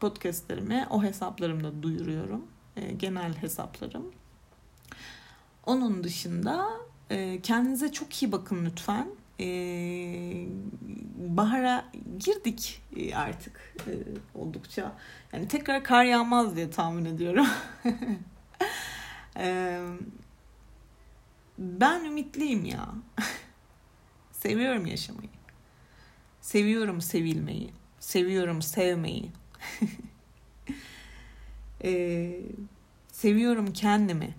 podcastlerimi o hesaplarımda duyuruyorum. genel hesaplarım. Onun dışında e, kendinize çok iyi bakın lütfen. E, bahara girdik e, artık oldukça. Yani tekrar kar yağmaz diye tahmin ediyorum. ben ümitliyim ya. Seviyorum yaşamayı. Seviyorum sevilmeyi. Seviyorum sevmeyi. seviyorum kendimi.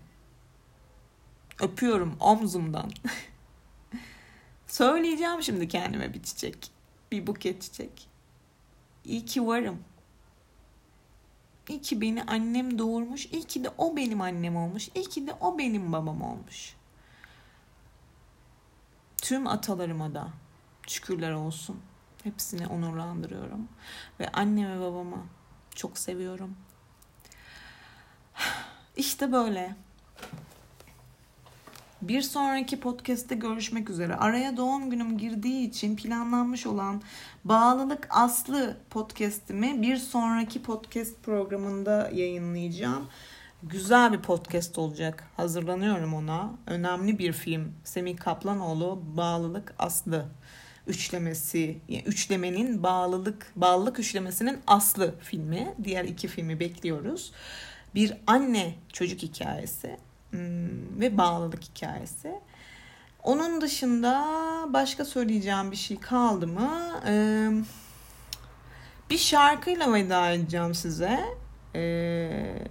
Öpüyorum omzumdan. Söyleyeceğim şimdi kendime bir çiçek. Bir buket çiçek. İyi ki varım. İyi ki beni annem doğurmuş. İyi ki de o benim annem olmuş. İyi ki de o benim babam olmuş. Tüm atalarıma da şükürler olsun. Hepsini onurlandırıyorum. Ve anne ve babamı çok seviyorum. İşte böyle. Bir sonraki podcast'te görüşmek üzere. Araya doğum günüm girdiği için planlanmış olan Bağlılık Aslı podcast'imi bir sonraki podcast programında yayınlayacağım. Güzel bir podcast olacak. Hazırlanıyorum ona. Önemli bir film. Semih Kaplanoğlu Bağlılık Aslı üçlemesi, yani üçlemenin bağlılık, bağlılık üçlemesinin aslı filmi. Diğer iki filmi bekliyoruz. Bir anne çocuk hikayesi. Hmm, ve bağlılık hikayesi. Onun dışında başka söyleyeceğim bir şey kaldı mı? Ee, bir şarkıyla veda edeceğim size. Ee,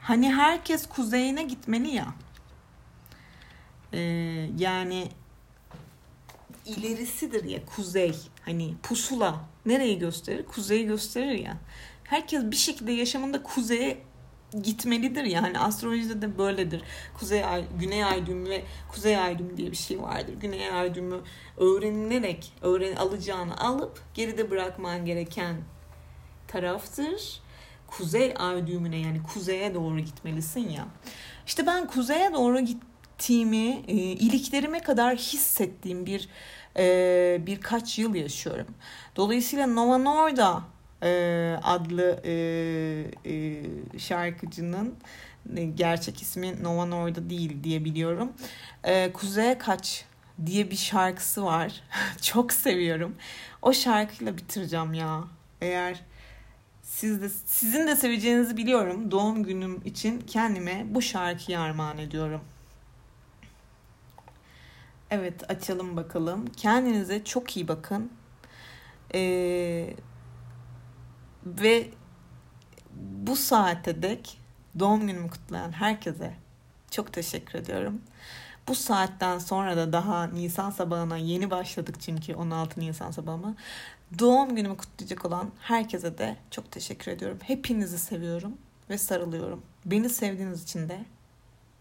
hani herkes kuzeyine gitmeli ya. Ee, yani ilerisidir ya kuzey. Hani pusula nereyi gösterir? Kuzeyi gösterir ya herkes bir şekilde yaşamında kuzeye gitmelidir yani astrolojide de böyledir. Kuzey ay, güney ay düğümü ve kuzey ay düğümü diye bir şey vardır. Güney ay düğümü öğrenilerek öğren alacağını alıp geride bırakman gereken taraftır. Kuzey ay düğümüne yani kuzeye doğru gitmelisin ya. İşte ben kuzeye doğru gittiğimi e, iliklerime kadar hissettiğim bir e, birkaç yıl yaşıyorum. Dolayısıyla Nova Norda ee, adlı e, e, şarkıcının e, gerçek ismi Novan orada değil diye biliyorum. Ee, Kuzeye Kaç diye bir şarkısı var. Çok seviyorum. O şarkıyla bitireceğim ya. Eğer siz de, sizin de seveceğinizi biliyorum. Doğum günüm için kendime bu şarkıyı armağan ediyorum. Evet açalım bakalım. Kendinize çok iyi bakın. Ee, ve bu saate dek doğum günümü kutlayan herkese çok teşekkür ediyorum. Bu saatten sonra da daha Nisan sabahına yeni başladık çünkü 16 Nisan sabahıma. Doğum günümü kutlayacak olan herkese de çok teşekkür ediyorum. Hepinizi seviyorum ve sarılıyorum. Beni sevdiğiniz için de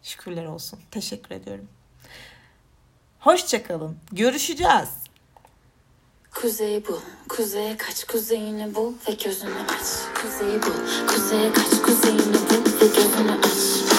şükürler olsun. Teşekkür ediyorum. Hoşçakalın. Görüşeceğiz. Kuzey bu, kuzeye kaç kuzeyini bul ve gözünü aç. Kuzey bu, kuzeye kaç kuzeyini bul ve gözünü aç.